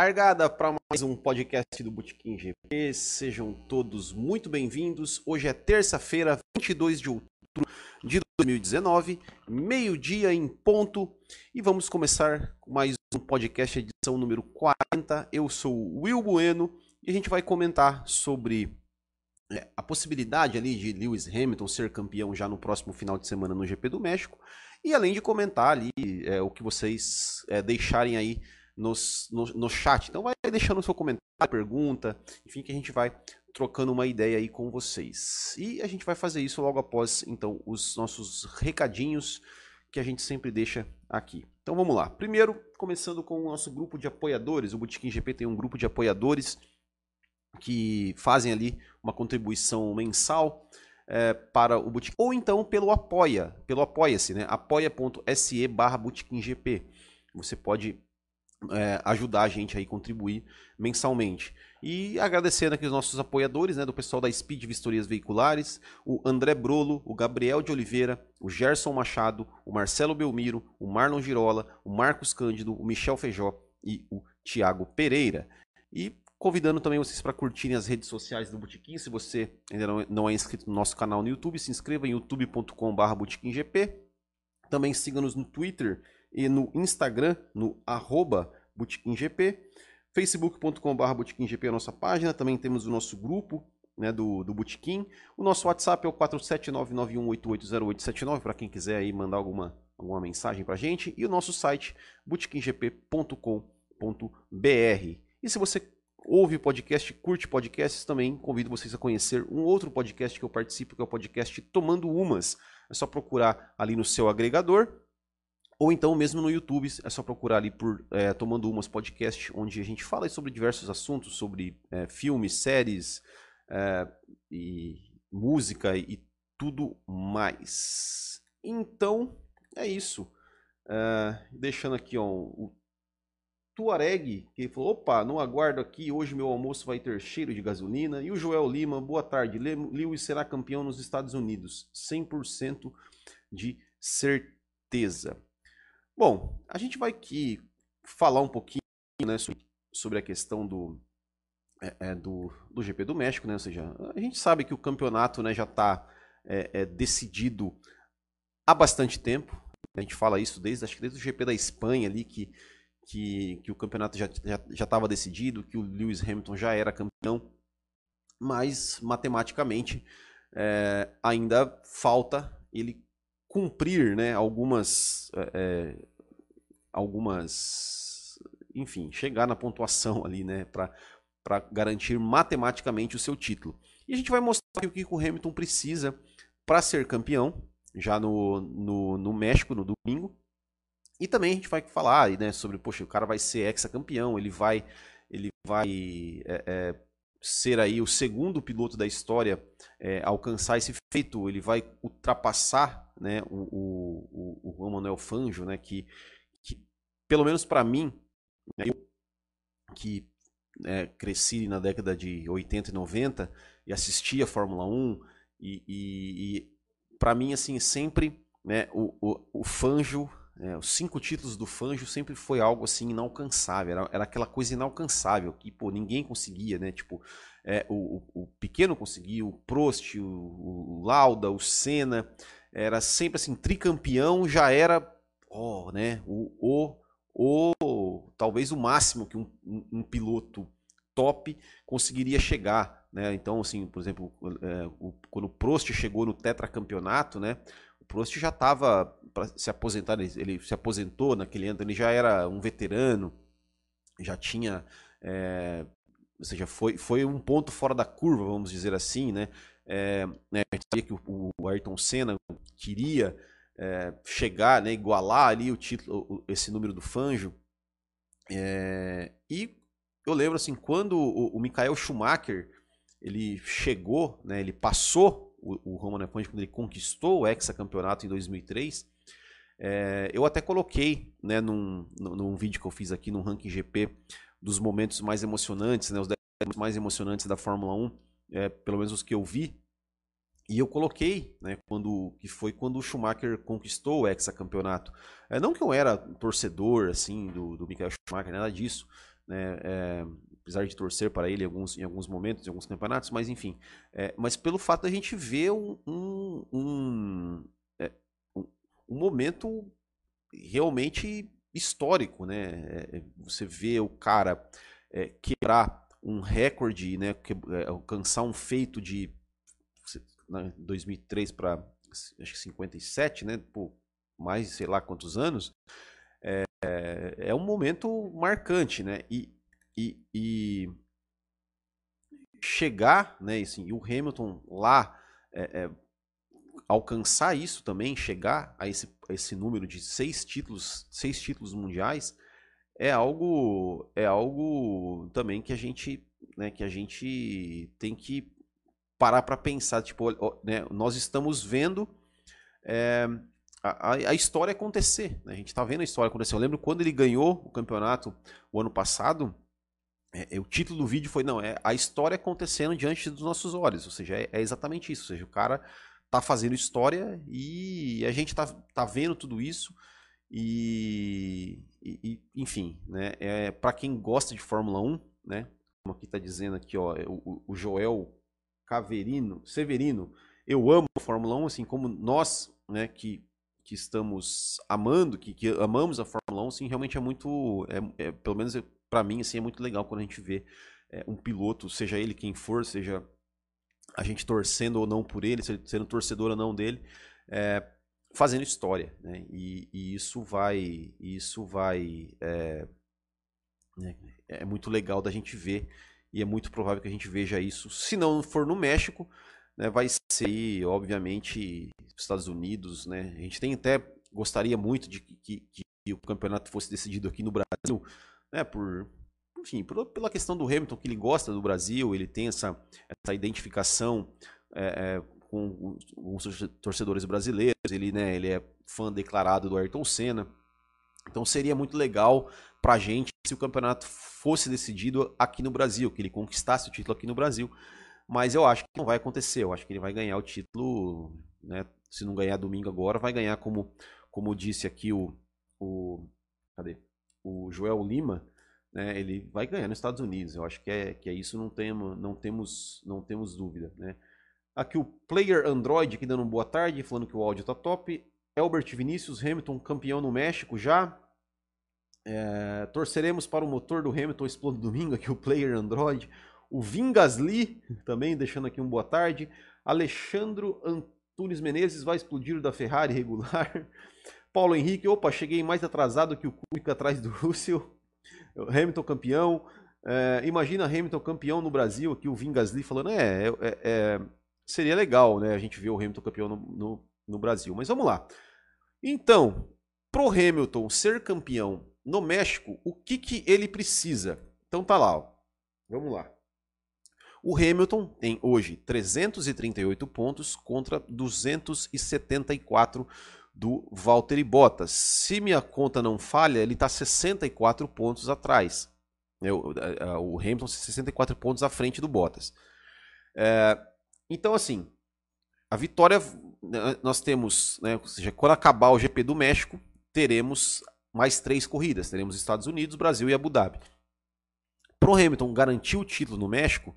Largada para mais um podcast do Botequim GP. Sejam todos muito bem-vindos. Hoje é terça-feira, 22 de outubro de 2019, meio-dia em ponto, e vamos começar mais um podcast, edição número 40. Eu sou o Will Bueno e a gente vai comentar sobre é, a possibilidade ali de Lewis Hamilton ser campeão já no próximo final de semana no GP do México, e além de comentar ali é, o que vocês é, deixarem aí nos, no, no chat. Então vai deixando seu comentário, pergunta, enfim, que a gente vai trocando uma ideia aí com vocês. E a gente vai fazer isso logo após, então, os nossos recadinhos que a gente sempre deixa aqui. Então vamos lá. Primeiro, começando com o nosso grupo de apoiadores. O Botequim GP tem um grupo de apoiadores que fazem ali uma contribuição mensal é, para o Botequim. Ou então pelo Apoia, pelo Apoia-se, né? apoia.se barra. Você pode é, ajudar a gente aí, contribuir mensalmente. E agradecendo aqui os nossos apoiadores, né, do pessoal da Speed Vistorias Veiculares, o André Brolo, o Gabriel de Oliveira, o Gerson Machado, o Marcelo Belmiro, o Marlon Girola, o Marcos Cândido, o Michel Feijó e o Tiago Pereira. E convidando também vocês para curtirem as redes sociais do Botequim. Se você ainda não é inscrito no nosso canal no YouTube, se inscreva em youtube.com.br. Também siga-nos no Twitter e no Instagram, no arroba botequimgp. facebook.com.br é a nossa página. Também temos o nosso grupo né, do, do Botequim. O nosso WhatsApp é o 47991880879 para quem quiser aí mandar alguma, alguma mensagem para a gente. E o nosso site botequimgp.com.br. E se você ouve podcast, curte podcasts, também convido vocês a conhecer um outro podcast que eu participo, que é o podcast Tomando Umas. É só procurar ali no seu agregador ou então mesmo no YouTube, é só procurar ali por é, Tomando Umas Podcast, onde a gente fala sobre diversos assuntos, sobre é, filmes, séries é, e música e tudo mais. Então, é isso. É, deixando aqui ó, o Tuareg, que falou, opa, não aguardo aqui, hoje meu almoço vai ter cheiro de gasolina. E o Joel Lima, boa tarde, Lewis será campeão nos Estados Unidos, 100% de certeza. Bom, a gente vai aqui falar um pouquinho né, sobre a questão do, é, é, do, do GP do México, né? Ou seja, a gente sabe que o campeonato né, já está é, é, decidido há bastante tempo. A gente fala isso desde, acho que desde o GP da Espanha ali, que, que, que o campeonato já estava já, já decidido, que o Lewis Hamilton já era campeão. Mas, matematicamente, é, ainda falta ele cumprir né, algumas, é, algumas, enfim, chegar na pontuação ali, né, para garantir matematicamente o seu título. E a gente vai mostrar o que o Hamilton precisa para ser campeão, já no, no, no, México, no domingo. E também a gente vai falar né, sobre, poxa, o cara vai ser ex-campeão, ele vai, ele vai é, é, ser aí o segundo piloto da história é, alcançar esse feito, ele vai ultrapassar né, o, o, o Juan Manuel Fangio, né, que, que pelo menos para mim, né, eu que é, cresci na década de 80 e 90 e assistia a Fórmula 1 e, e, e para mim assim sempre né, o, o, o Fangio é, os cinco títulos do Fanjo sempre foi algo assim inalcançável, era, era aquela coisa inalcançável que pô, ninguém conseguia, né? Tipo, é, o, o, pequeno conseguia, o Prost, o, o, Lauda, o Senna, era sempre assim, tricampeão já era, ó, né? O, o, o talvez o máximo que um, um, um piloto top conseguiria chegar, né? Então, assim, por exemplo, é, o, quando o Prost chegou no tetracampeonato, né? Prost já estava para se aposentar, ele se aposentou naquele ano, ele já era um veterano, já tinha, é, ou seja, foi, foi um ponto fora da curva, vamos dizer assim, né? É, né a gente sabia que o, o Ayrton Senna queria é, chegar, né, igualar ali o título, esse número do Fanjo. É, e eu lembro assim, quando o, o Michael Schumacher ele chegou, né, ele passou o, o Roman Aponte quando ele conquistou o hexacampeonato em 2003, é, eu até coloquei né, num, num vídeo que eu fiz aqui no Ranking GP dos momentos mais emocionantes, né, os 10 mais emocionantes da Fórmula 1, é, pelo menos os que eu vi. E eu coloquei, né, quando que foi quando o Schumacher conquistou o hexacampeonato. É, não que eu era torcedor assim do, do Michael Schumacher, nada disso. né? É, apesar de torcer para ele em alguns, em alguns momentos, em alguns campeonatos, mas enfim. É, mas pelo fato da gente ver um, um, um, momento realmente histórico, né? É, é, você vê o cara é, quebrar um recorde, né? Que, é, alcançar um feito de né, 2003 para acho que 57, né? Por mais sei lá quantos anos, é, é um momento marcante, né? E, e, e chegar, né? Assim, e o Hamilton lá é, é, alcançar isso também, chegar a esse, a esse número de seis títulos, seis títulos mundiais, é algo, é algo também que a gente, né? Que a gente tem que parar para pensar, tipo, né, nós estamos vendo é, a, a, história acontecer. Né? A gente está vendo a história acontecer. Eu lembro quando ele ganhou o campeonato o ano passado, é, é, o título do vídeo foi, não, é a história acontecendo diante dos nossos olhos. Ou seja, é, é exatamente isso. Ou seja, o cara tá fazendo história e a gente tá, tá vendo tudo isso. E, e enfim, né? É, para quem gosta de Fórmula 1, né? Como aqui tá dizendo aqui, ó, o, o Joel Caverino, Severino, eu amo a Fórmula 1, assim como nós, né, que, que estamos amando, que, que amamos a Fórmula 1, assim, realmente é muito, é, é pelo menos para mim, assim, é muito legal quando a gente vê é, um piloto, seja ele quem for, seja a gente torcendo ou não por ele, sendo torcedor ou não dele, é, fazendo história, né? E, e, isso vai, isso vai, é, né, é muito legal da gente ver e é muito provável que a gente veja isso. Se não for no México, né, vai ser, obviamente, Estados Unidos. Né? A gente tem até gostaria muito de que, que, que o campeonato fosse decidido aqui no Brasil, né, por, enfim, pela questão do Hamilton, que ele gosta do Brasil, ele tem essa, essa identificação é, é, com os torcedores brasileiros, ele, né, ele é fã declarado do Ayrton Senna. Então seria muito legal para a gente se o campeonato fosse decidido aqui no Brasil, que ele conquistasse o título aqui no Brasil. Mas eu acho que não vai acontecer. Eu acho que ele vai ganhar o título, né? Se não ganhar domingo agora, vai ganhar como, como disse aqui o, o cadê? O Joel Lima, né? Ele vai ganhar nos Estados Unidos. Eu acho que é, que é isso, não temos, não temos, não temos dúvida, né? Aqui o Player Android aqui dando uma boa tarde, falando que o áudio tá top. Albert Vinícius Hamilton campeão no México já. É, torceremos para o motor do Hamilton explodir domingo, aqui o Player Android. O Vingasly também deixando aqui um boa tarde. Alexandro Antunes Menezes vai explodir o da Ferrari regular. Paulo Henrique, opa, cheguei mais atrasado que o Kubica atrás do Russell. Hamilton campeão. É, imagina Hamilton campeão no Brasil, aqui o Vingasly falando, é, é, é, seria legal, né, a gente ver o Hamilton campeão no, no, no Brasil. Mas vamos lá. Então, pro Hamilton ser campeão no México, o que, que ele precisa? Então tá lá, ó. vamos lá. O Hamilton tem hoje 338 pontos contra 274 do Valtteri Bottas. Se minha conta não falha, ele está 64 pontos atrás. É, o Hamilton 64 pontos à frente do Bottas. É, então, assim, a vitória né, nós temos, né, ou seja, quando acabar o GP do México, teremos mais três corridas. Teremos Estados Unidos, Brasil e Abu Dhabi. Para o Hamilton garantir o título no México,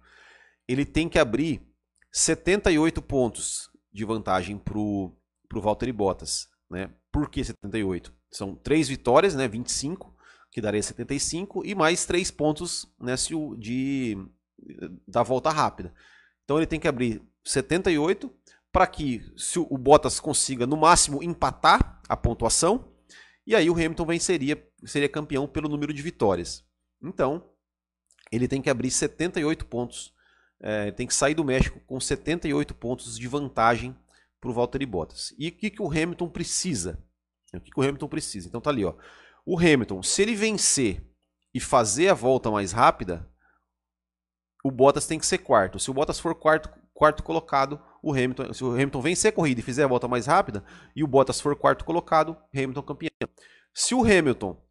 ele tem que abrir 78 pontos de vantagem para o Valtteri Bottas. Né? Por que 78? São três vitórias, né? 25, que daria 75, e mais três pontos né, de, da volta rápida. Então ele tem que abrir 78 para que se o Bottas consiga no máximo empatar a pontuação e aí o Hamilton venceria, seria campeão pelo número de vitórias. Então, ele tem que abrir 78 pontos, é, tem que sair do México com 78 pontos de vantagem para o Valtteri Bottas. E o que, que o Hamilton precisa? O que, que o Hamilton precisa? Então tá ali, ó. O Hamilton, se ele vencer e fazer a volta mais rápida, o Bottas tem que ser quarto. Se o Bottas for quarto, quarto colocado, o Hamilton, se o Hamilton vencer a corrida e fizer a volta mais rápida, e o Bottas for quarto colocado, Hamilton campeão. Se o Hamilton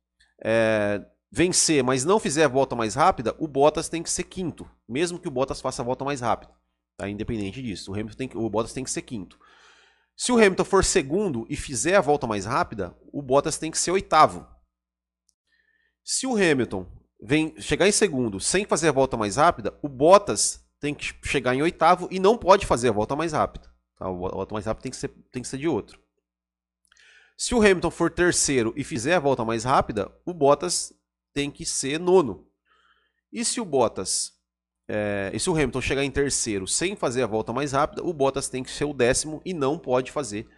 é, vencer, mas não fizer a volta mais rápida, o Bottas tem que ser quinto, mesmo que o Bottas faça a volta mais rápida. Tá? Independente disso, o, Hamilton tem que, o Bottas tem que ser quinto. Se o Hamilton for segundo e fizer a volta mais rápida, o Bottas tem que ser oitavo. Se o Hamilton vem chegar em segundo sem fazer a volta mais rápida, o Bottas tem que chegar em oitavo e não pode fazer a volta mais rápida. Tá? A volta mais rápida tem que ser, tem que ser de outro. Se o Hamilton for terceiro e fizer a volta mais rápida, o Bottas tem que ser nono. E se o Bottas, é, e se o Hamilton chegar em terceiro sem fazer a volta mais rápida, o Bottas tem que ser o décimo e não pode fazer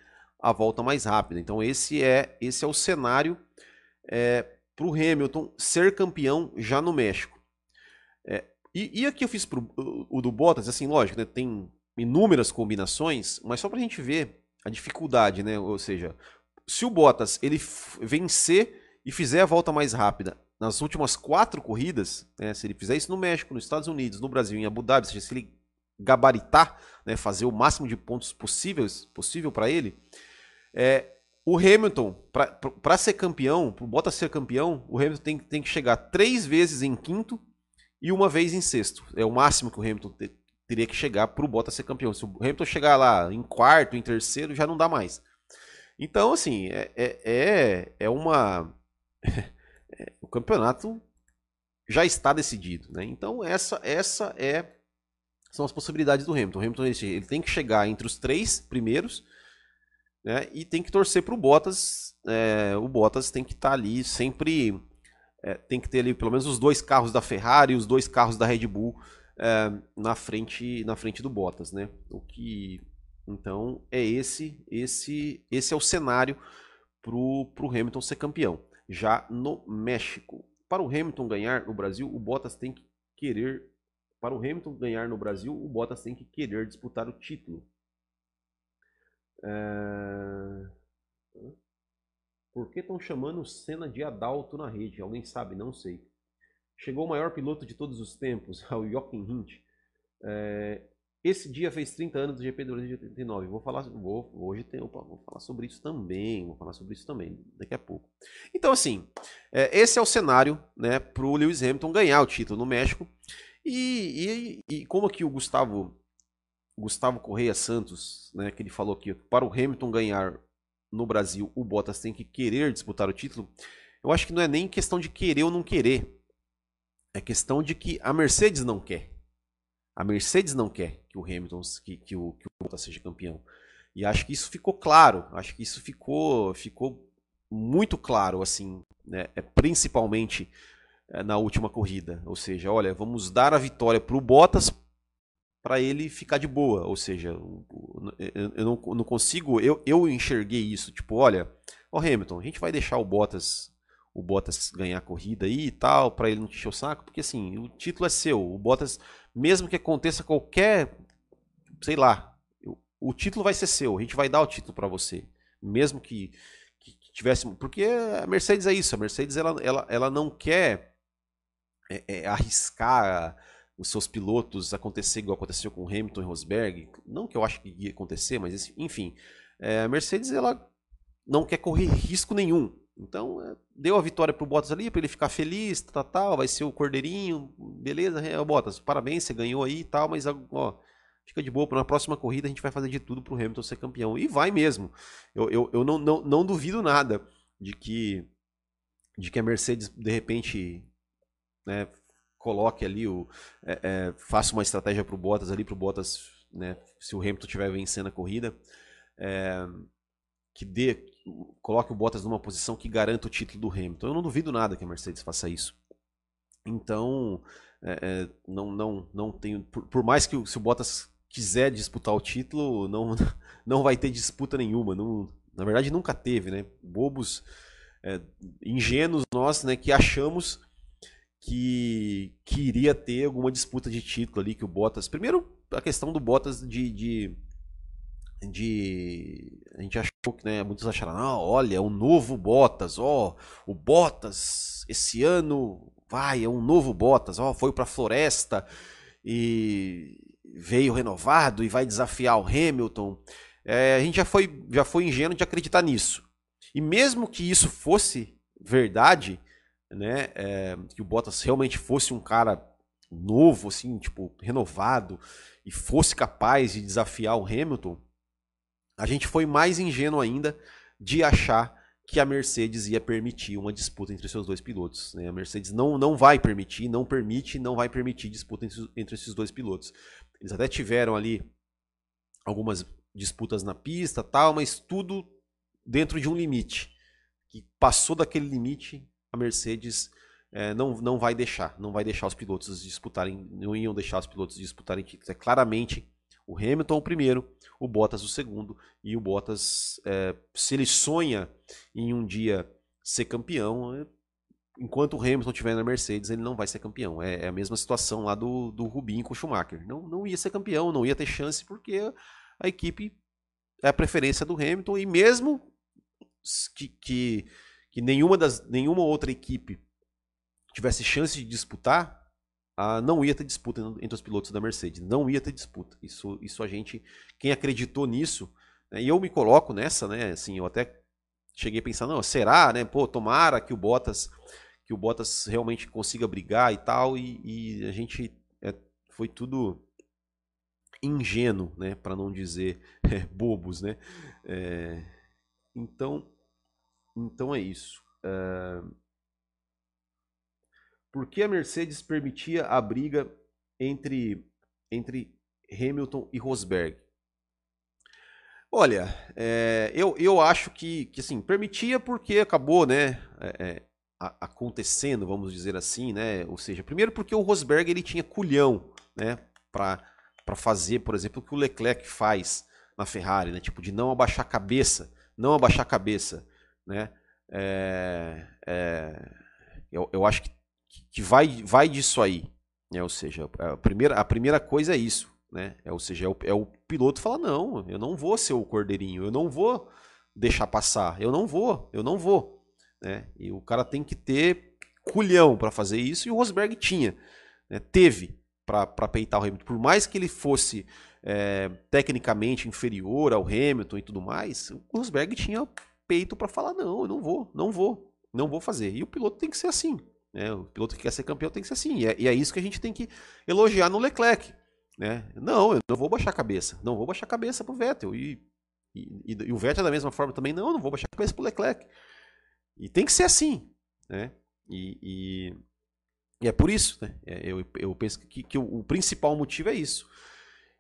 a volta mais rápida. Então esse é esse é o cenário é, para o Hamilton ser campeão já no México. É, e, e, aqui eu fiz pro, o, o do Bottas, assim, lógico, né, tem inúmeras combinações, mas só para a gente ver a dificuldade, né? Ou seja, se o Bottas ele vencer e fizer a volta mais rápida nas últimas quatro corridas, né, se ele fizer isso no México, nos Estados Unidos, no Brasil, em Abu Dhabi, seja, se ele gabaritar, né, fazer o máximo de pontos possíveis, possível para ele, é, o Hamilton, para ser campeão, para o Bottas ser campeão, o Hamilton tem, tem que chegar três vezes em quinto e uma vez em sexto. É o máximo que o Hamilton te, teria que chegar para o Bottas ser campeão. Se o Hamilton chegar lá em quarto, em terceiro, já não dá mais. Então, assim, é, é, é, é uma. É, o campeonato já está decidido, né? Então essa essa é são as possibilidades do Hamilton. O Hamilton ele, tem que chegar entre os três primeiros, né? E tem que torcer para o Bottas. É, o Bottas tem que estar tá ali sempre, é, tem que ter ali pelo menos os dois carros da Ferrari, os dois carros da Red Bull é, na frente na frente do Bottas, né? O que então é esse esse esse é o cenário para o Hamilton ser campeão já no México. Para o Hamilton ganhar no Brasil, o Bottas tem que querer. Para o Hamilton ganhar no Brasil, o Bottas tem que querer disputar o título. É... Por que estão chamando Senna de Adalto na rede? Alguém sabe? Não sei. Chegou o maior piloto de todos os tempos, o Jochen Hint. É... Esse dia fez 30 anos do GP do Brasil de 89. Vou falar, vou, hoje tem, opa, vou falar sobre isso também. Vou falar sobre isso também daqui a pouco. Então, assim, é, esse é o cenário né, para o Lewis Hamilton ganhar o título no México. E, e, e, como aqui o Gustavo, Gustavo Correia Santos, né, que ele falou que para o Hamilton ganhar no Brasil, o Bottas tem que querer disputar o título. Eu acho que não é nem questão de querer ou não querer. É questão de que a Mercedes não quer. A Mercedes não quer que o Hamilton, que, que o, que o Bottas seja campeão. E acho que isso ficou claro. Acho que isso ficou, ficou muito claro, assim, né? É, principalmente é, na última corrida. Ou seja, olha, vamos dar a vitória para o Bottas para ele ficar de boa. Ou seja, eu não, não consigo. Eu, eu enxerguei isso. Tipo, olha, o Hamilton, a gente vai deixar o Bottas o Bottas ganhar a corrida aí e tal, para ele não te encher o saco, porque assim, o título é seu. O Bottas, mesmo que aconteça qualquer, sei lá, o título vai ser seu, a gente vai dar o título para você. Mesmo que, que, que, tivesse. Porque a Mercedes é isso, a Mercedes ela, ela, ela não quer é, é, arriscar os seus pilotos acontecer igual aconteceu com Hamilton e Rosberg. Não que eu acho que ia acontecer, mas enfim. É, a Mercedes ela não quer correr risco nenhum. Então, é, deu a vitória pro Bottas ali, para ele ficar feliz, tal, tal, vai ser o cordeirinho, beleza, é, Bottas, parabéns, você ganhou aí e tal, mas ó, fica de boa, na próxima corrida a gente vai fazer de tudo pro Hamilton ser campeão. E vai mesmo. Eu, eu, eu não, não, não duvido nada de que, de que a Mercedes, de repente, né, coloque ali, o, é, é, faça uma estratégia pro Bottas ali, pro Bottas, né, se o Hamilton estiver vencendo a corrida, é, que dê, coloque o Bottas numa posição que garanta o título do Hamilton. Eu não duvido nada que a Mercedes faça isso. Então, é, é, não, não, não tenho. Por, por, mais que o, se o Bottas quiser disputar o título, não, não vai ter disputa nenhuma. Não, na verdade, nunca teve, né? Bobos, é, ingênuos nós, né, que achamos que, que iria ter alguma disputa de título ali, que o Bottas. Primeiro, a questão do Bottas de, de de. A gente achou que, né? Muitos acharam, ah, olha, é um novo Bottas, ó, o Bottas esse ano vai, é um novo Bottas, ó, foi pra floresta e veio renovado e vai desafiar o Hamilton. É, a gente já foi, já foi ingênuo de acreditar nisso. E mesmo que isso fosse verdade, né, é, que o Bottas realmente fosse um cara novo, assim, tipo, renovado, e fosse capaz de desafiar o Hamilton, a gente foi mais ingênuo ainda de achar que a Mercedes ia permitir uma disputa entre seus dois pilotos. Né? A Mercedes não, não vai permitir, não permite, não vai permitir disputa entre, entre esses dois pilotos. Eles até tiveram ali algumas disputas na pista, tal, mas tudo dentro de um limite. Que passou daquele limite, a Mercedes é, não, não vai deixar, não vai deixar os pilotos disputarem, não iam deixar os pilotos disputarem títulos. É claramente o Hamilton o primeiro, o Bottas o segundo, e o Bottas, é, se ele sonha em um dia ser campeão, é, enquanto o Hamilton estiver na Mercedes, ele não vai ser campeão. É, é, a mesma situação lá do, do Rubinho com o Schumacher. Não, não ia ser campeão, não ia ter chance, porque a equipe é a preferência do Hamilton, e mesmo que, que, que nenhuma, das, nenhuma outra equipe tivesse chance de disputar, ah, não ia ter disputa entre os pilotos da Mercedes. Não ia ter disputa. Isso, isso a gente, quem acreditou nisso, né, e eu me coloco nessa, né? Assim, eu até cheguei a pensar, não, será, né? Pô, tomara que o Bottas, que o Bottas realmente consiga brigar e tal, e, e a gente é, foi tudo ingênuo, né? Para não dizer é, bobos, né? É, então, então é isso. É, por que a Mercedes permitia a briga entre, entre Hamilton e Rosberg? Olha, é, eu, eu acho que, que assim, permitia porque acabou, né, é, é, acontecendo, vamos dizer assim, né, ou seja, primeiro porque o Rosberg ele tinha culhão, né, para fazer, por exemplo, o que o Leclerc faz na Ferrari, né, tipo de não abaixar a cabeça, não abaixar a cabeça, né, é, é, eu, eu acho que que vai, vai disso aí. Né? Ou seja, a primeira, a primeira coisa é isso. Né? É, ou seja, é o, é o piloto falar, não, eu não vou ser o cordeirinho, eu não vou deixar passar, eu não vou, eu não vou. Né? E o cara tem que ter culhão para fazer isso, e o Rosberg tinha, né? teve para peitar o Hamilton. Por mais que ele fosse é, tecnicamente inferior ao Hamilton e tudo mais, o Rosberg tinha peito para falar, não, eu não vou, não vou, não vou fazer. E o piloto tem que ser assim. Né? O piloto que quer ser campeão tem que ser assim. E é, e é, isso que a gente tem que elogiar no Leclerc. Né? Não, eu não vou baixar a cabeça. Não vou baixar a cabeça pro Vettel. E, e, e, o Vettel da mesma forma também, não, eu não vou baixar a cabeça pro Leclerc. E tem que ser assim. Né? E, e, e é por isso, né? É, eu, eu penso que, que o, o principal motivo é isso.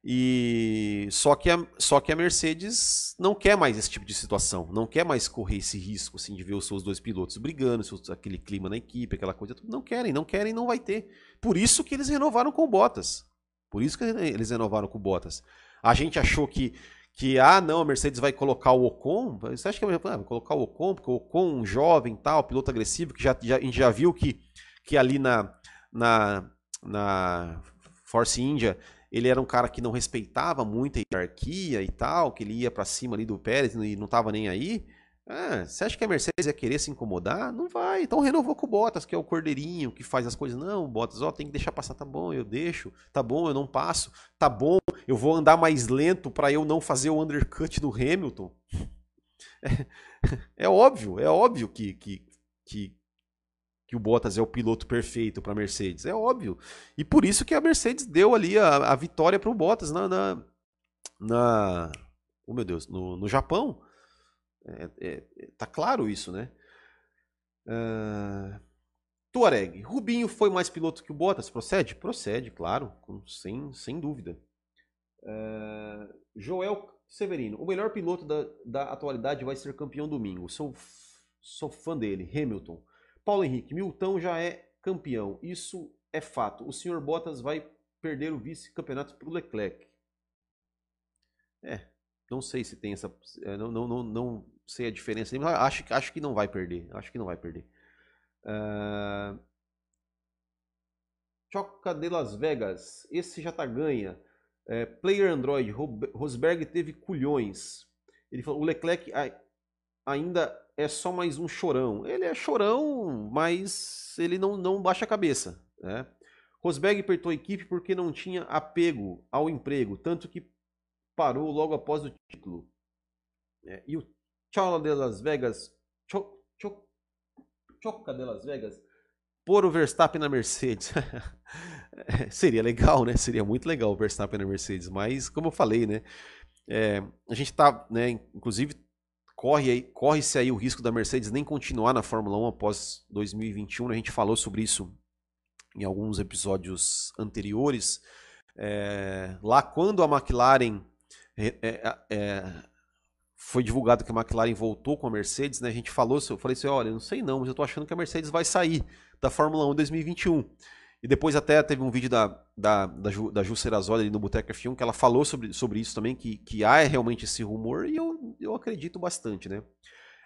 E só que, a, só que a Mercedes não quer mais esse tipo de situação, não quer mais correr esse risco assim, de ver os seus dois pilotos brigando, aquele clima na equipe, aquela coisa, não querem, não querem, não vai ter. Por isso que eles renovaram com Bottas. Por isso que eles renovaram com Bottas. A gente achou que que ah, não, a Mercedes vai colocar o Ocon. Você acha que ah, vai colocar o Ocon, porque o Ocon, um jovem, tal, piloto agressivo, que já, já, a gente já viu que, que ali na, na, na Force India ele era um cara que não respeitava muito a hierarquia e tal, que ele ia para cima ali do Pérez e não tava nem aí. Ah, você acha que a Mercedes ia querer se incomodar? Não vai. Então renovou com o Bottas, que é o cordeirinho, que faz as coisas. Não, Bottas, ó, tem que deixar passar. Tá bom, eu deixo. Tá bom, eu não passo. Tá bom, eu vou andar mais lento para eu não fazer o undercut do Hamilton. É, é óbvio, é óbvio que, que, que, que o Bottas é o piloto perfeito para a Mercedes. É óbvio. E por isso que a Mercedes deu ali a, a vitória para o Bottas na, na, na, Oh, meu Deus, no, no Japão. É, é, tá claro isso, né? Uh, Tuareg. Rubinho foi mais piloto que o Bottas? Procede? Procede, claro, sem, sem dúvida. Uh, Joel Severino. O melhor piloto da, da atualidade vai ser campeão domingo. Sou, sou fã dele. Hamilton. Paulo Henrique, Milton já é campeão. Isso é fato. O senhor Bottas vai perder o vice-campeonato para o Leclerc. É, não sei se tem essa. É, não, não, não, não sei a diferença. Acho, acho que não vai perder. Acho que não vai perder. Uh... Choca de Las Vegas. Esse já tá ganha. É, player Android. Rosberg teve culhões. Ele falou: o Leclerc ainda é só mais um chorão. Ele é chorão, mas ele não, não baixa a cabeça. Né? Rosberg apertou a equipe porque não tinha apego ao emprego, tanto que parou logo após o título. É, e o Chola de Las Vegas, cho, cho, Choca de Las Vegas, pôr o Verstappen na Mercedes. Seria legal, né? Seria muito legal o Verstappen na Mercedes, mas como eu falei, né? É, a gente tá, né, inclusive corre aí, corre-se aí o risco da Mercedes nem continuar na Fórmula 1 após 2021. A gente falou sobre isso em alguns episódios anteriores. É, lá quando a McLaren é, é, é, foi divulgado que a McLaren voltou com a Mercedes, né? A gente falou, eu falei assim, olha, não sei não, mas eu tô achando que a Mercedes vai sair da Fórmula 1 2021. E depois até teve um vídeo da, da, da, Ju, da Ju Serazoli no Boteca F1 que ela falou sobre, sobre isso também, que, que há realmente esse rumor, e eu, eu acredito bastante, né?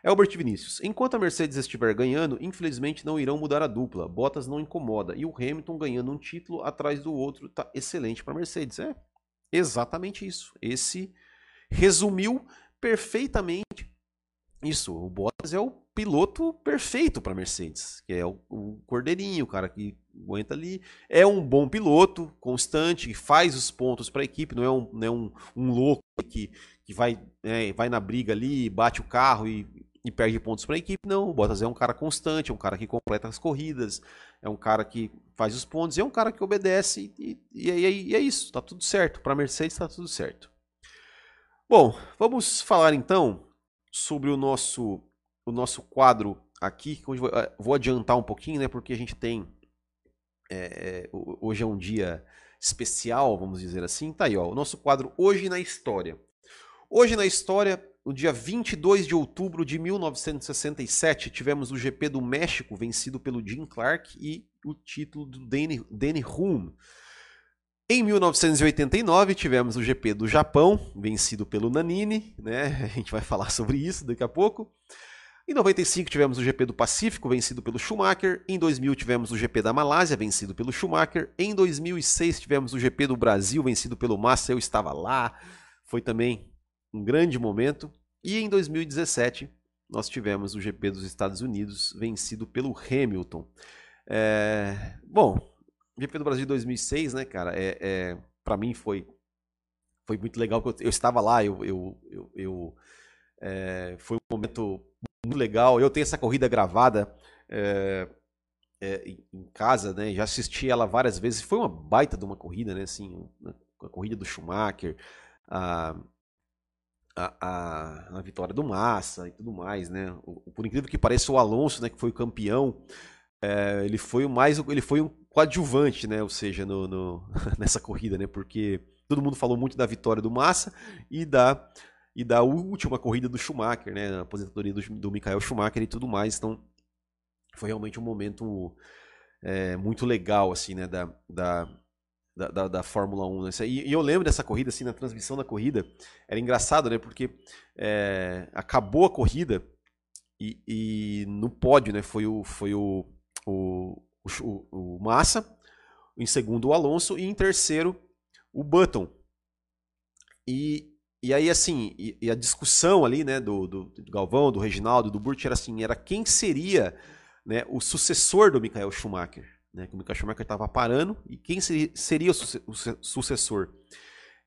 Albert Vinícius. Enquanto a Mercedes estiver ganhando, infelizmente não irão mudar a dupla. Bottas não incomoda. E o Hamilton ganhando um título atrás do outro tá excelente para a Mercedes. É exatamente isso. Esse resumiu perfeitamente isso. O Bottas é o piloto perfeito para a Mercedes, que é o, o cordeirinho, o cara que aguenta ali. É um bom piloto, constante, faz os pontos para a equipe, não é um, não é um, um louco que, que vai, é, vai na briga ali, bate o carro e, e perde pontos para a equipe. Não, o Bottas é um cara constante, é um cara que completa as corridas, é um cara que faz os pontos, é um cara que obedece e, e, e, e é isso, tá tudo certo. Para a Mercedes tá tudo certo. Bom, vamos falar então sobre o nosso, o nosso quadro aqui. Vou, eh, vou adiantar um pouquinho, né? Porque a gente tem. É, hoje é um dia especial, vamos dizer assim. Tá aí, ó. O nosso quadro Hoje na História. Hoje na História, no dia 22 de outubro de 1967, tivemos o GP do México vencido pelo Jim Clark e o título do Danny, Danny Hume. Em 1989 tivemos o GP do Japão, vencido pelo Nanini, né? A gente vai falar sobre isso daqui a pouco. Em 95 tivemos o GP do Pacífico, vencido pelo Schumacher. Em 2000 tivemos o GP da Malásia, vencido pelo Schumacher. Em 2006 tivemos o GP do Brasil, vencido pelo Massa. Eu estava lá, foi também um grande momento. E em 2017 nós tivemos o GP dos Estados Unidos, vencido pelo Hamilton. É... Bom, GP do Brasil 2006, né, cara, é, é para mim foi foi muito legal. Eu, eu estava lá, eu, eu, eu, eu é, foi um momento muito legal. Eu tenho essa corrida gravada é, é, em casa, né? Já assisti ela várias vezes. Foi uma baita de uma corrida, né? Assim, a corrida do Schumacher, a, a, a, vitória do Massa e tudo mais, né? O, por incrível que pareça, o Alonso, né, que foi o campeão, é, ele foi o mais, ele foi um coadjuvante, né? Ou seja, no, no, nessa corrida, né? Porque todo mundo falou muito da vitória do Massa e da e da última corrida do Schumacher, né? A aposentadoria do, do Michael Schumacher e tudo mais. Então, foi realmente um momento é, muito legal, assim, né? Da, da, da, da Fórmula 1. Né? E, e, eu lembro dessa corrida, assim, na transmissão da corrida. Era engraçado, né? Porque é, acabou a corrida e, e, no pódio, né? Foi o, foi o, o, o, o Massa, em segundo o Alonso e em terceiro o Button. E, e aí, assim, e, e a discussão ali, né, do, do, do, Galvão, do Reginaldo, do Burt, era assim, era quem seria né, o sucessor do Michael Schumacher. Né, que o Michael Schumacher estava parando, e quem seria, seria o, o, sucessor?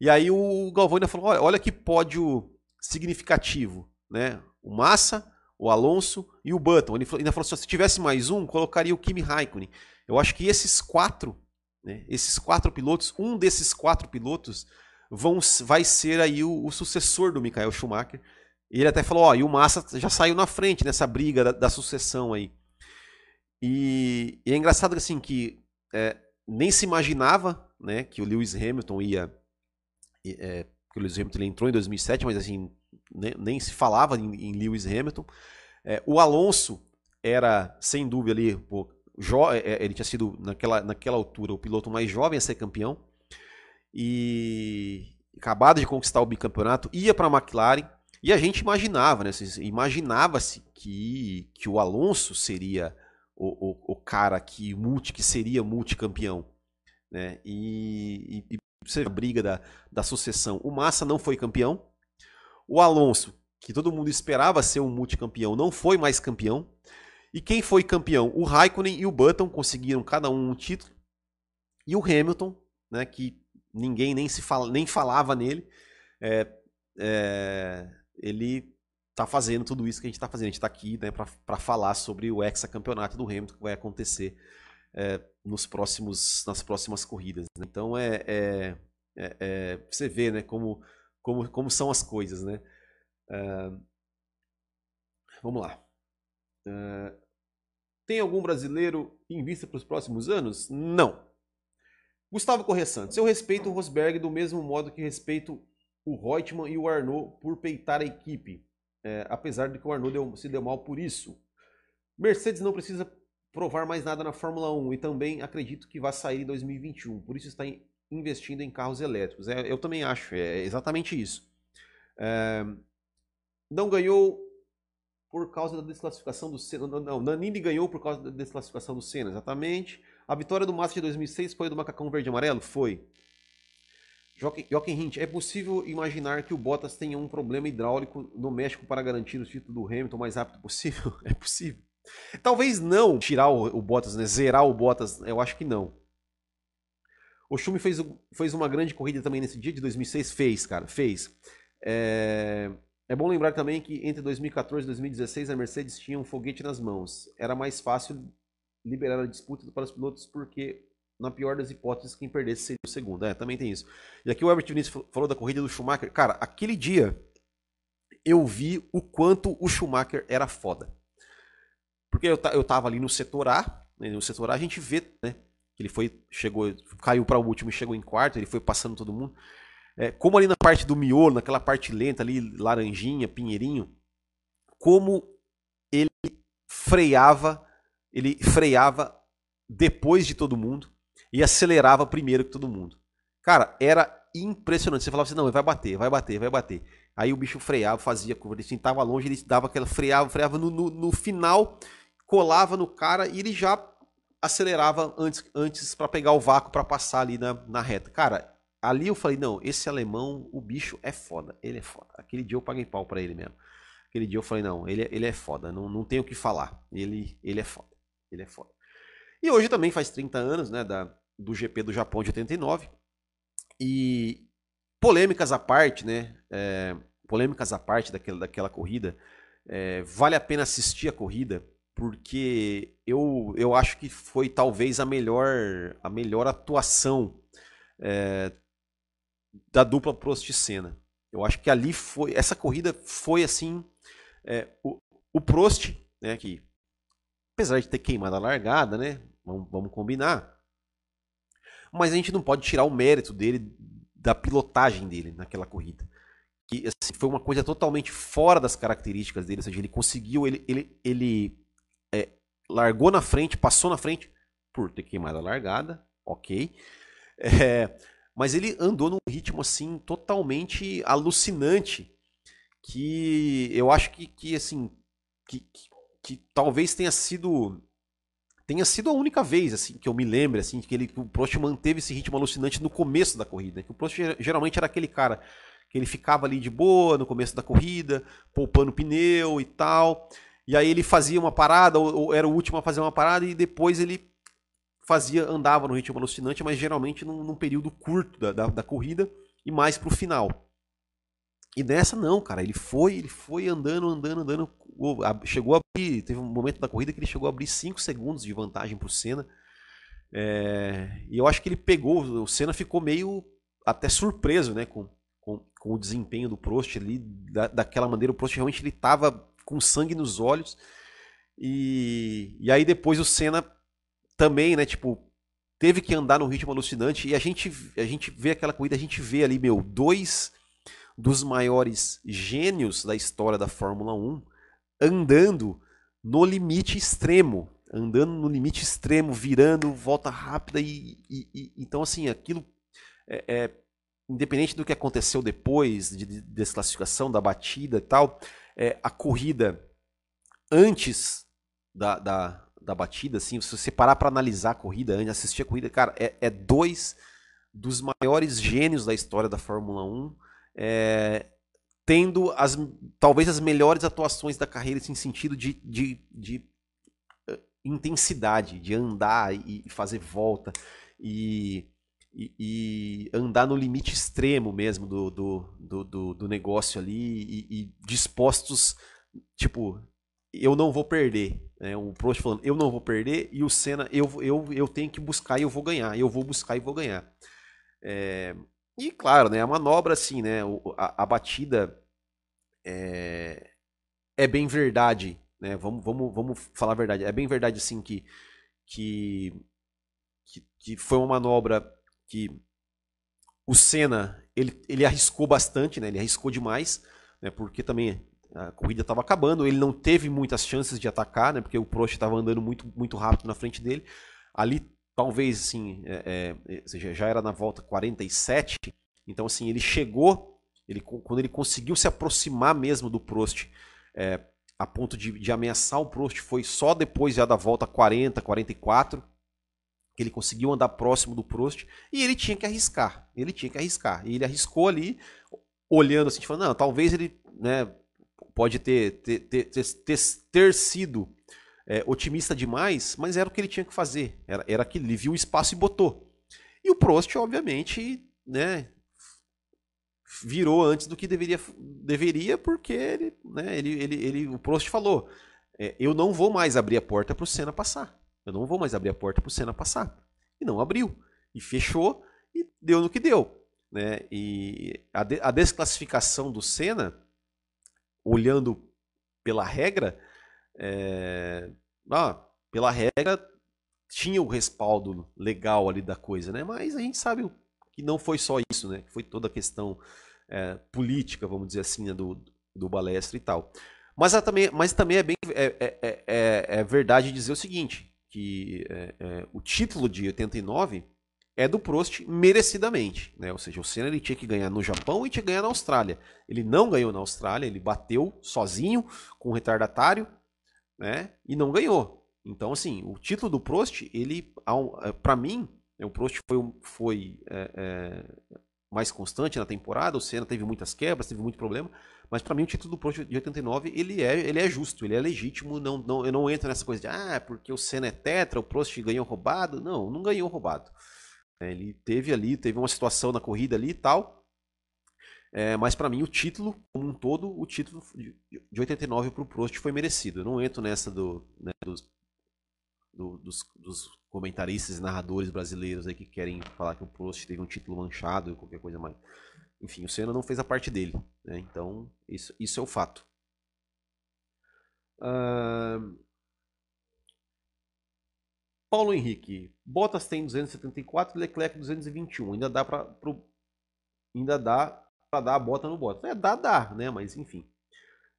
E aí o Galvão ainda falou, olha, olha que pódio significativo, né? O Massa, o Alonso e o Button. Ele ainda falou assim: se tivesse mais um, colocaria o Kimi Raikkonen. Eu acho que esses quatro, né, esses quatro pilotos, um desses quatro pilotos vão, vai ser aí o, o sucessor do Michael Schumacher. Ele até falou: ó, e o Massa já saiu na frente nessa briga da, da sucessão aí. E, e, é engraçado assim que é, nem se imaginava né, que o Lewis Hamilton ia. É, que o Lewis Hamilton entrou em 2007, mas assim nem, nem se falava em, em Lewis Hamilton. É, o Alonso era, sem dúvida, ali, pô, é, é, ele tinha sido, naquela, naquela altura, o piloto mais jovem a ser campeão. E acabado de conquistar o bicampeonato, ia para a McLaren. E a gente imaginava, né? Imaginava-se que, que o Alonso seria o, o, o, cara que, multi, que seria multicampeão. Né? E, e, e você a briga da, da sucessão. O Massa não foi campeão, o Alonso, que todo mundo esperava ser um multicampeão, não foi mais campeão. E quem foi campeão? O Raikkonen e o Button conseguiram cada um um título. E o Hamilton, né, que ninguém nem, se fala, nem falava nele, é, é, ele está fazendo tudo isso que a gente está fazendo. A gente está aqui né, para falar sobre o hexacampeonato do Hamilton que vai acontecer é, nos próximos, nas próximas corridas. Né? Então é, é, é, é, você vê né, como como, como são as coisas, né? Vamos lá. Tem algum brasileiro em vista para os próximos anos? Não. Gustavo Corrêa Santos. Eu respeito o Rosberg do mesmo modo que respeito o Reutemann e o Arnaud por peitar a equipe. É, apesar de que o Arnaud deu, se deu mal por isso. Mercedes não precisa provar mais nada na Fórmula 1 e também acredito que vai sair em 2021. Por isso está investindo em carros elétricos. É, eu também acho, é exatamente isso. É, não ganhou por causa da desclassificação do Senna. Não, não, Nanini ganhou por causa da desclassificação do Senna, exatamente. A vitória do Massa de 2006 foi do macacão verde e amarelo? Foi. Joaquim Hint, é possível imaginar que o Bottas tenha um problema hidráulico no México para garantir o título do Hamilton o mais rápido possível? É possível. Talvez não tirar o, o Bottas, né? zerar o Bottas, eu acho que não. O Schumi fez, fez uma grande corrida também nesse dia de 2006? Fez, cara, fez. É... é bom lembrar também que entre 2014 e 2016 a Mercedes tinha um foguete nas mãos. Era mais fácil liberar a disputa para os pilotos porque, na pior das hipóteses, quem perdesse seria o segundo. É, também tem isso. E aqui o Herbert Vinícius falou da corrida do Schumacher. Cara, aquele dia eu vi o quanto o Schumacher era foda. Porque eu, eu tava ali no setor A, né, no setor A a gente vê, né? Ele foi, chegou, caiu para o último e chegou em quarto, ele foi passando todo mundo. É, como ali na parte do miolo, naquela parte lenta ali, laranjinha, pinheirinho, como ele freava, ele freava depois de todo mundo e acelerava primeiro que todo mundo. Cara, era impressionante. Você falava assim, não, vai bater, vai bater, vai bater. Aí o bicho freava, fazia curva, ele assim, tava longe, ele dava aquela freava, freava no, no, no final, colava no cara e ele já acelerava antes, antes para pegar o vácuo para passar ali na, na reta. Cara, ali eu falei, não, esse alemão, o bicho é foda, ele é foda. Aquele dia eu paguei pau para ele mesmo. Aquele dia eu falei, não, ele, ele é foda, não, não tenho o que falar. Ele, ele é foda, ele é foda. E hoje também faz 30 anos, né, da, do GP do Japão de 89. E polêmicas à parte, né, é, polêmicas à parte daquela, daquela corrida, é, vale a pena assistir a corrida, porque eu, eu acho que foi talvez a melhor, a melhor atuação é, da dupla Prost e Senna. Eu acho que ali foi. Essa corrida foi assim. É, o, o Prost, né, que apesar de ter queimado a largada, né? Vamos, vamos combinar. Mas a gente não pode tirar o mérito dele, da pilotagem dele naquela corrida. Que assim, foi uma coisa totalmente fora das características dele. Ou seja, ele conseguiu, ele, ele, ele é, largou na frente, passou na frente por ter queimado a largada, ok. É, mas ele andou num ritmo assim totalmente alucinante que eu acho que, que assim que, que, que, talvez tenha sido tenha sido a única vez assim que eu me lembro assim que ele que o Prost manteve esse ritmo alucinante no começo da corrida que o Prost geralmente era aquele cara que ele ficava ali de boa no começo da corrida poupando pneu e tal e aí ele fazia uma parada, ou, ou era o último a fazer uma parada, e depois ele fazia, andava no ritmo alucinante, mas geralmente num, num período curto da, da, da corrida e mais pro final. E nessa não, cara, ele foi, ele foi andando, andando, andando, chegou a abrir, teve um momento da corrida que ele chegou a abrir 5 segundos de vantagem pro Senna. É, e eu acho que ele pegou, o Senna ficou meio até surpreso, né, com, com, com o desempenho do Prost ali, da, daquela maneira, o Prost realmente ele tava com sangue nos olhos. E, e aí depois o Senna também, né, tipo, teve que andar num ritmo alucinante e a gente, a gente vê aquela corrida, a gente vê ali, meu, dois dos maiores gênios da história da Fórmula 1 andando no limite extremo, andando no limite extremo, virando, volta rápida e, e, e então assim, aquilo é, é, independente do que aconteceu depois de, de desclassificação da batida e tal, é, a corrida antes da, da, da, batida, assim, se você parar para analisar a corrida, assistir a corrida, cara, é, é, dois dos maiores gênios da história da Fórmula 1, é, tendo as, talvez as melhores atuações da carreira, assim, em sentido de, de, de uh, intensidade, de andar e, fazer volta e e, e, andar no limite extremo mesmo do, do, do, do, negócio ali e, e, dispostos, tipo, eu não vou perder. Né? O Prost falando, eu não vou perder, e o Senna, eu, eu, eu tenho que buscar e eu vou ganhar. Eu vou buscar e vou ganhar. É, e claro, né, a manobra, assim, né, a, a batida é, é bem verdade, né? Vamos, vamos, vamos falar a verdade. É bem verdade, assim, que, que, que, que foi uma manobra que o Senna, ele, ele arriscou bastante, né? Ele arriscou demais, né? Porque também a corrida estava acabando, ele não teve muitas chances de atacar, né? Porque o Prost estava andando muito, muito rápido na frente dele. Ali, talvez, assim, é, é, seja, já era na volta 47, então, assim, ele chegou, ele, quando ele conseguiu se aproximar mesmo do Prost, é, a ponto de, de, ameaçar o Prost, foi só depois já da volta 40, 44, que ele conseguiu andar próximo do Prost, e ele tinha que arriscar, ele tinha que arriscar, e ele arriscou ali, olhando assim, falando, não, talvez ele, né, pode ter, ter, ter, ter, ter sido é, otimista demais, mas era o que ele tinha que fazer, era, era que ele viu o espaço e botou. E o Prost, obviamente, né, virou antes do que deveria, deveria porque ele, né, ele, ele, ele, o Prost falou: é, eu não vou mais abrir a porta para o Senna passar. Eu não vou mais abrir a porta para o Senna passar. E não abriu. E fechou e deu no que deu. Né? E a, de, a desclassificação do Senna, olhando pela regra, é, ah, pela regra tinha o respaldo legal ali da coisa, né? Mas a gente sabe que não foi só isso, né? Foi toda a questão é, política, vamos dizer assim, né? do, do balestre e tal. Mas, também, mas também é, bem, é, é, é, é verdade dizer o seguinte, que o título de 89 é do Prost merecidamente, né? Ou seja, o Senna ele tinha que ganhar no Japão e tinha que ganhar na Austrália. Ele não ganhou na Austrália, ele bateu sozinho com o retardatário, né? E não ganhou. Então, assim, o título do Prost, ele, para mim, né, o Prost foi, foi é, é, mais constante na temporada, o Senna teve muitas quebras, teve muito problema, mas para mim o título do Prost de 89 ele é, ele é justo, ele é legítimo, não, não, eu não entro nessa coisa de ah, porque o Senna é tetra, o Prost ganhou roubado, não, não ganhou roubado. É, ele teve ali, teve uma situação na corrida ali e tal, é, mas para mim o título, como um todo, o título de 89 para o Prost foi merecido. Eu não entro nessa do, né, dos, do, dos, dos, comentaristas e narradores brasileiros aí que querem falar que o Prost teve um título manchado ou qualquer coisa mais. Enfim, o Senna não fez a parte dele. Né? Então, isso, isso é o fato. Uh... Paulo Henrique. Bottas tem 274, Leclerc 221. Ainda dá para ainda dá para dar bota no Bottas. É, dá, dá, né? Mas enfim.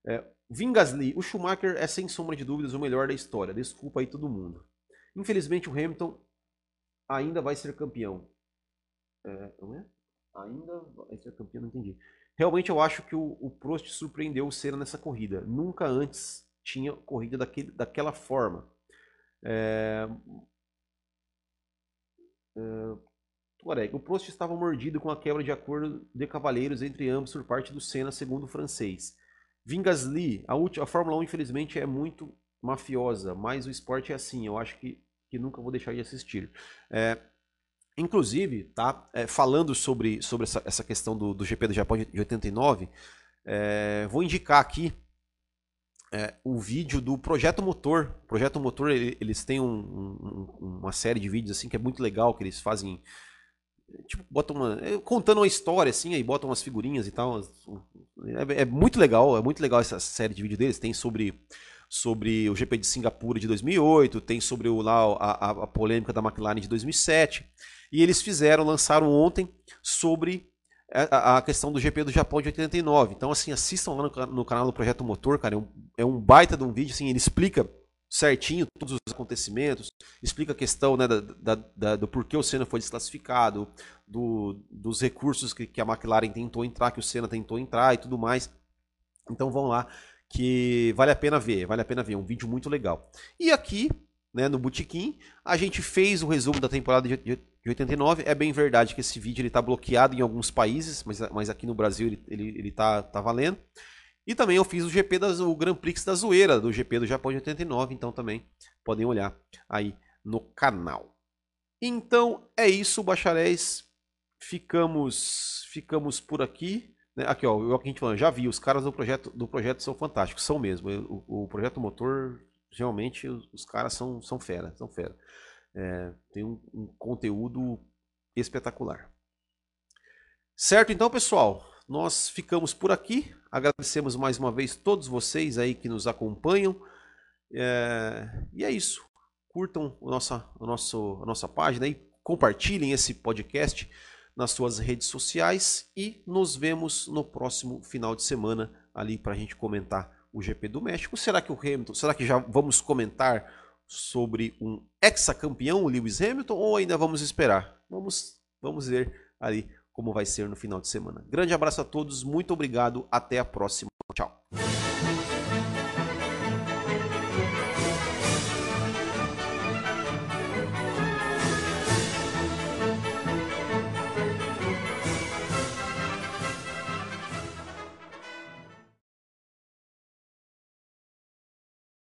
É, Vingasly, o Schumacher é sem sombra de dúvidas o melhor da história. Desculpa aí todo mundo. Infelizmente o Hamilton ainda vai ser campeão. É, não é? Ainda vai ser campeão, não entendi. Realmente eu acho que o, o Prost surpreendeu o Senna nessa corrida. Nunca antes tinha corrida daquele, daquela forma. É, é, o Prost estava mordido com a quebra de acordo de cavaleiros entre ambos por parte do Senna, segundo o francês. Vingasly, a, a Fórmula 1 infelizmente é muito mafiosa, mas o esporte é assim, eu acho que, que nunca vou deixar de assistir. É, inclusive, tá, é, falando sobre, sobre essa, essa questão do, do GP do Japão de 89, é, vou indicar aqui é, o vídeo do Projeto Motor. Projeto Motor, eles têm um, um, uma série de vídeos assim que é muito legal, que eles fazem tipo, botam uma. É, contando uma história, assim, aí botam umas figurinhas e tal. É, é, muito legal, é muito legal essa série de vídeo deles. Tem sobre sobre o GP de Singapura de 2008, tem sobre o, lá a, a, polêmica da McLaren de 2007. E eles fizeram, lançaram ontem sobre a, a, questão do GP do Japão de 89. Então, assim, assistam lá no, no canal do Projeto Motor, cara. É um, é um, baita de um vídeo, assim, ele explica certinho todos os acontecimentos, explica a questão né, da, da, da, do porquê o Senna foi desclassificado, do, dos recursos que, que a McLaren tentou entrar, que o Senna tentou entrar e tudo mais. Então vão lá, que vale a pena ver, vale a pena ver, é um vídeo muito legal. E aqui, né, no Botequim, a gente fez o resumo da temporada de, de 89. É bem verdade que esse vídeo está bloqueado em alguns países, mas, mas aqui no Brasil ele, ele, ele tá, tá valendo. E também eu fiz o GP das, o Grand Prix da zoeira, do GP do Japão de 89, então também podem olhar aí no canal. Então é isso, bacharéis. Ficamos ficamos por aqui. Né? Aqui, ó, o que a gente falando, já vi, os caras do projeto, do projeto são fantásticos, são mesmo. O, o projeto motor, realmente, os, os, caras são, são fera, são fera. É, tem um, um conteúdo espetacular. Certo, então, pessoal, nós ficamos por aqui. Agradecemos mais uma vez todos vocês aí que nos acompanham. É... E é isso. Curtam a nossa, a, nosso, a nossa página e compartilhem esse podcast nas suas redes sociais e nos vemos no próximo final de semana ali para a gente comentar o GP do México. Será que o Hamilton, será que já vamos comentar sobre um ex-campeão, o Lewis Hamilton, ou ainda vamos esperar? Vamos, vamos ver ali como vai ser no final de semana. Grande abraço a todos, muito obrigado, até a próxima. Tchau.